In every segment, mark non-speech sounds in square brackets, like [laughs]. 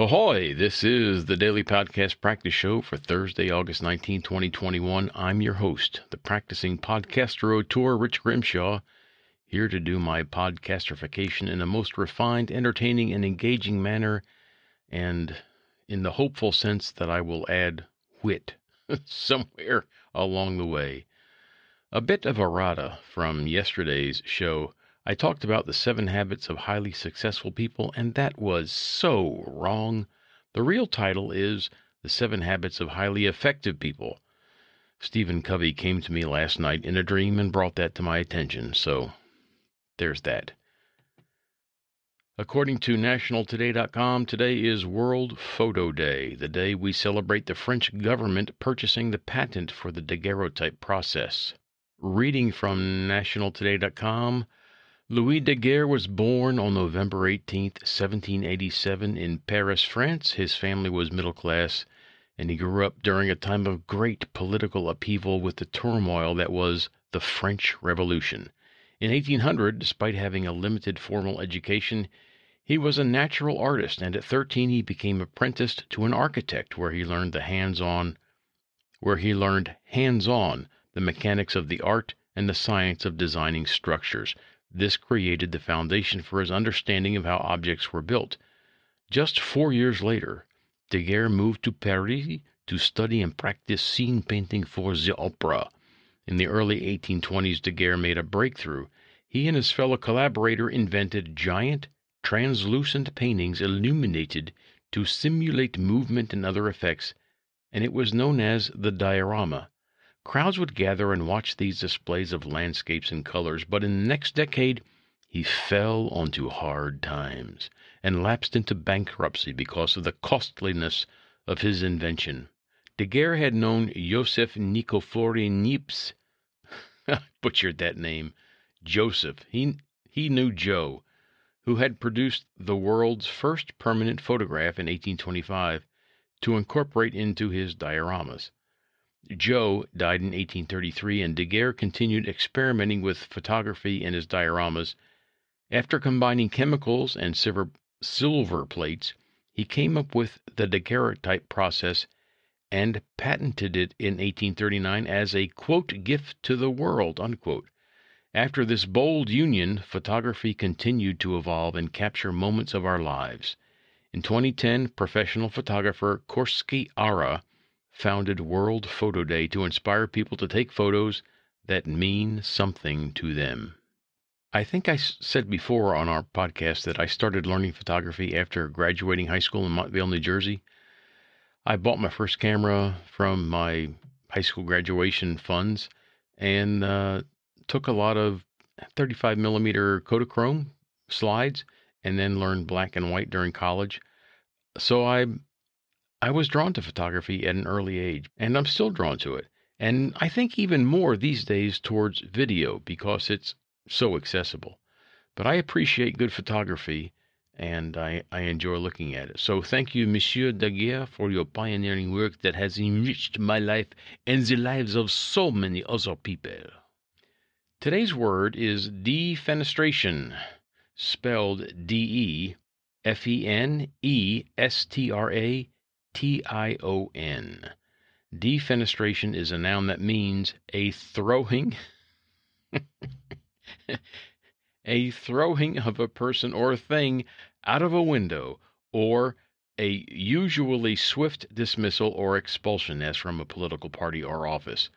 Ahoy! This is the Daily Podcast Practice Show for Thursday, August 19, 2021. I'm your host, the practicing podcaster auteur, Rich Grimshaw, here to do my podcasterification in the most refined, entertaining, and engaging manner, and in the hopeful sense that I will add wit [laughs] somewhere along the way. A bit of errata from yesterday's show. I talked about the seven habits of highly successful people, and that was so wrong. The real title is The Seven Habits of Highly Effective People. Stephen Covey came to me last night in a dream and brought that to my attention, so there's that. According to nationaltoday.com, today is World Photo Day, the day we celebrate the French government purchasing the patent for the daguerreotype process. Reading from nationaltoday.com, Louis Daguerre was born on November 18, 1787, in Paris, France. His family was middle class, and he grew up during a time of great political upheaval with the turmoil that was the French Revolution. In 1800, despite having a limited formal education, he was a natural artist, and at 13 he became apprenticed to an architect where he learned the hands-on where he learned hands-on the mechanics of the art and the science of designing structures. This created the foundation for his understanding of how objects were built. Just four years later, Daguerre moved to Paris to study and practice scene painting for the opera. In the early 1820s, Daguerre made a breakthrough. He and his fellow collaborator invented giant, translucent paintings illuminated to simulate movement and other effects, and it was known as the diorama. Crowds would gather and watch these displays of landscapes and colors, but in the next decade he fell onto hard times and lapsed into bankruptcy because of the costliness of his invention. Daguerre had known Joseph Nicephore Niepce. [laughs] Butchered that name. Joseph. He, he knew Joe, who had produced the world's first permanent photograph in 1825 to incorporate into his dioramas. Joe died in 1833, and Daguerre continued experimenting with photography in his dioramas. After combining chemicals and silver, silver plates, he came up with the daguerreotype process and patented it in 1839 as a gift to the world. After this bold union, photography continued to evolve and capture moments of our lives. In 2010, professional photographer Korske Ara founded World Photo Day to inspire people to take photos that mean something to them. I think I said before on our podcast that I started learning photography after graduating high school in Montvale, New Jersey. I bought my first camera from my high school graduation funds and uh, took a lot of 35 millimeter Kodachrome slides and then learned black and white during college. So I I was drawn to photography at an early age, and I'm still drawn to it. And I think even more these days towards video because it's so accessible. But I appreciate good photography and I, I enjoy looking at it. So thank you, Monsieur Daguerre, for your pioneering work that has enriched my life and the lives of so many other people. Today's word is defenestration, spelled D E F E N E S T R A T I O N. Defenestration is a noun that means a throwing [laughs] a throwing of a person or thing out of a window or a usually swift dismissal or expulsion as from a political party or office.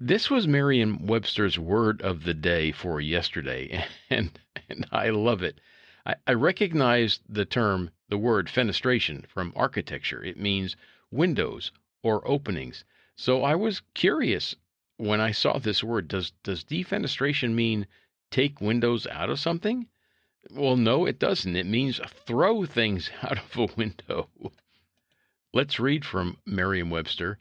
This was Merriam Webster's word of the day for yesterday, [laughs] and, and I love it. I, I recognize the term, the word fenestration from architecture. It means windows or openings. So I was curious when I saw this word. Does does defenestration mean take windows out of something? Well, no, it doesn't. It means throw things [laughs] out of a window. Let's read from Merriam Webster.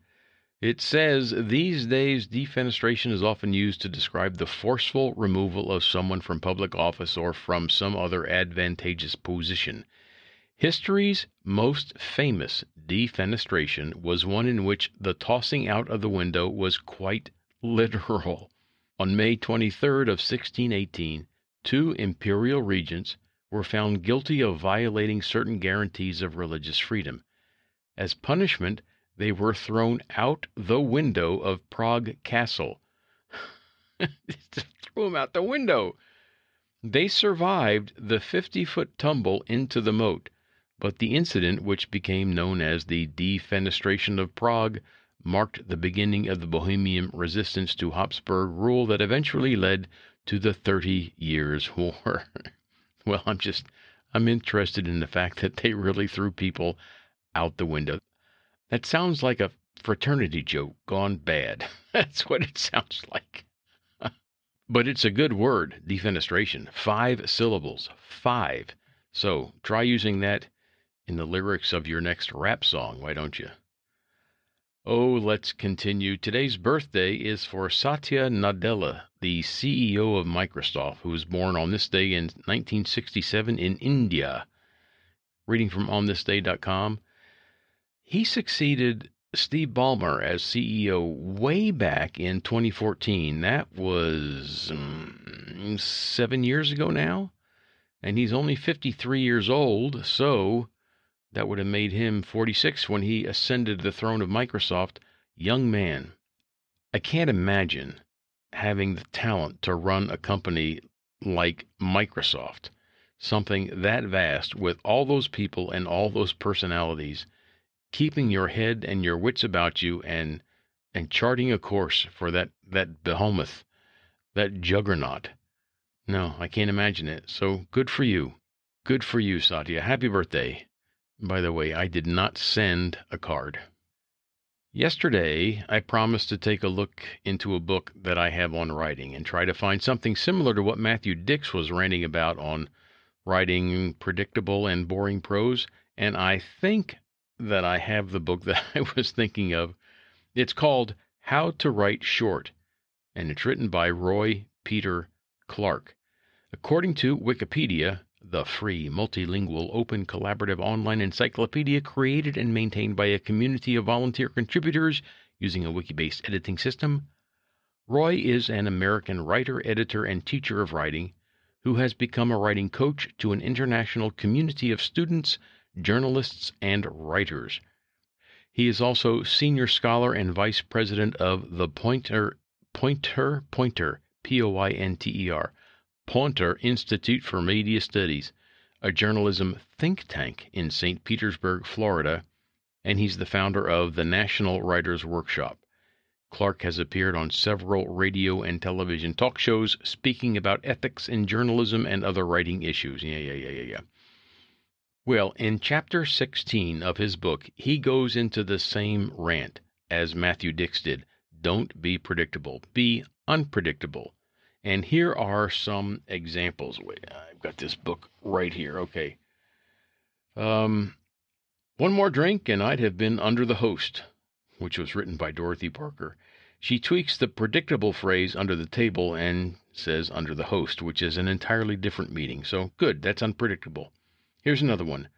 It says these days defenestration is often used to describe the forceful removal of someone from public office or from some other advantageous position. History's most famous defenestration was one in which the tossing out of the window was quite [laughs] literal. On May 23rd of 1618, two imperial regents, were found guilty of violating certain guarantees of religious freedom. As punishment, they were thrown out the window of Prague Castle. [laughs] Threw them out the window. They survived the 50 foot tumble into the moat, but the incident, which became known as the Defenestration of Prague, marked the beginning of the Bohemian resistance to Habsburg rule that eventually led to the Thirty Years' War. [laughs] well, I'm just, I'm interested in the fact that they really threw people out the window. That sounds like a fraternity joke gone bad. [laughs] That's what it sounds like. [laughs] but it's a good word, defenestration. Five syllables. Five. So try using that in the lyrics of your next rap song, why don't you? Oh, let's continue. Today's birthday is for Satya Nadella, the CEO of Microsoft, who was born on this day in 1967 in India. Reading from onthisday.com. He succeeded Steve Ballmer as CEO way back in 2014. That was um, seven years ago now. And he's only 53 years old, so that would have made him 46 when he ascended the throne of Microsoft. Young man. I can't imagine having the talent to run a company like Microsoft, something that vast with all those people and all those personalities keeping your head and your wits about you and and charting a course for that that behemoth, that juggernaut. No, I can't imagine it. So good for you. Good for you, Satya. Happy birthday. By the way, I did not send a card. Yesterday, I promised to take a look into a book that I have on writing and try to find something similar to what Matthew Dicks was ranting about on writing predictable and boring prose, and I think that I have the book that [laughs] I was thinking of. It's called How to Write Short, and it's written by Roy Peter Clark. According to Wikipedia, the free, multilingual, open, collaborative online encyclopedia created and maintained by a community of volunteer contributors using a wiki based editing system, Roy is an American writer, editor, and teacher of writing who has become a writing coach to an international community of students journalists, and writers. He is also senior scholar and vice president of the Pointer Poynter Poynter P O I N T E R Poynter Institute for Media Studies, a journalism think tank in St. Petersburg, Florida, and he's the founder of the National Writers Workshop. Clark has appeared on several radio and television talk shows speaking about ethics in journalism and other writing issues. Yeah, yeah, yeah, yeah, yeah. Well, in chapter 16 of his book, he goes into the same rant as Matthew Dicks did. Don't be predictable, be unpredictable. And here are some examples. Wait, I've got this book right here. Okay. Um, one more drink, and I'd have been under the host, which was written by Dorothy Parker. She tweaks the predictable phrase under the table and says under the host, which is an entirely different meaning. So good, that's unpredictable. Here's another one.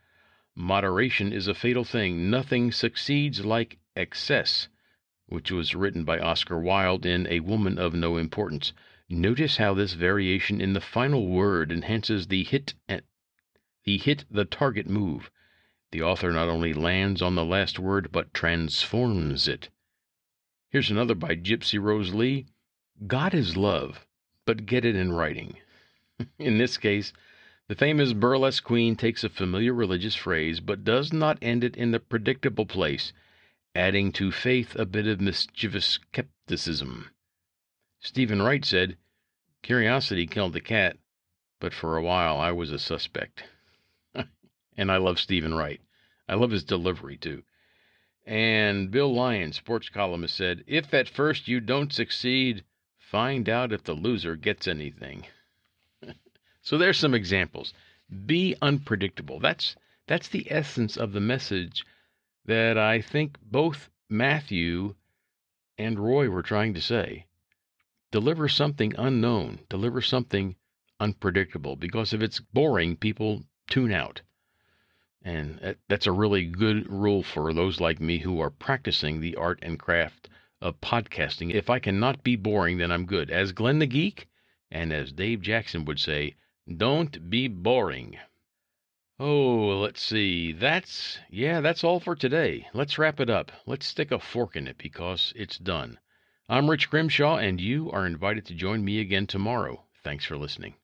Moderation is a fatal thing. Nothing succeeds like excess, which was written by Oscar Wilde in A Woman of No Importance. Notice how this variation in the final word enhances the hit the hit the target move. The author not only lands on the last word but transforms it. Here's another by Gypsy Rose Lee. God is love, but get it in writing. [laughs] in this case, the famous burlesque queen takes a familiar religious phrase, but does not end it in the predictable place, adding to faith a bit of mischievous skepticism. Steven Wright said, Curiosity killed the cat, but for a while I was a suspect. [laughs] and I love Steven Wright. I love his delivery, too. And Bill Lyon, sports columnist, said, If at first you don't succeed, find out if the loser gets anything. So there's some examples. Be unpredictable. That's that's the essence of the message that I think both Matthew and Roy were trying to say. Deliver something unknown, deliver something unpredictable because if it's boring, people tune out. And that's a really good rule for those like me who are practicing the art and craft of podcasting. If I cannot be boring, then I'm good. As Glenn the Geek and as Dave Jackson would say, Don't be boring. Oh, let's see. That's, yeah, that's all for today. Let's wrap it up. Let's stick a fork in it because it's done. I'm Rich Grimshaw, and you are invited to join me again tomorrow. Thanks for listening.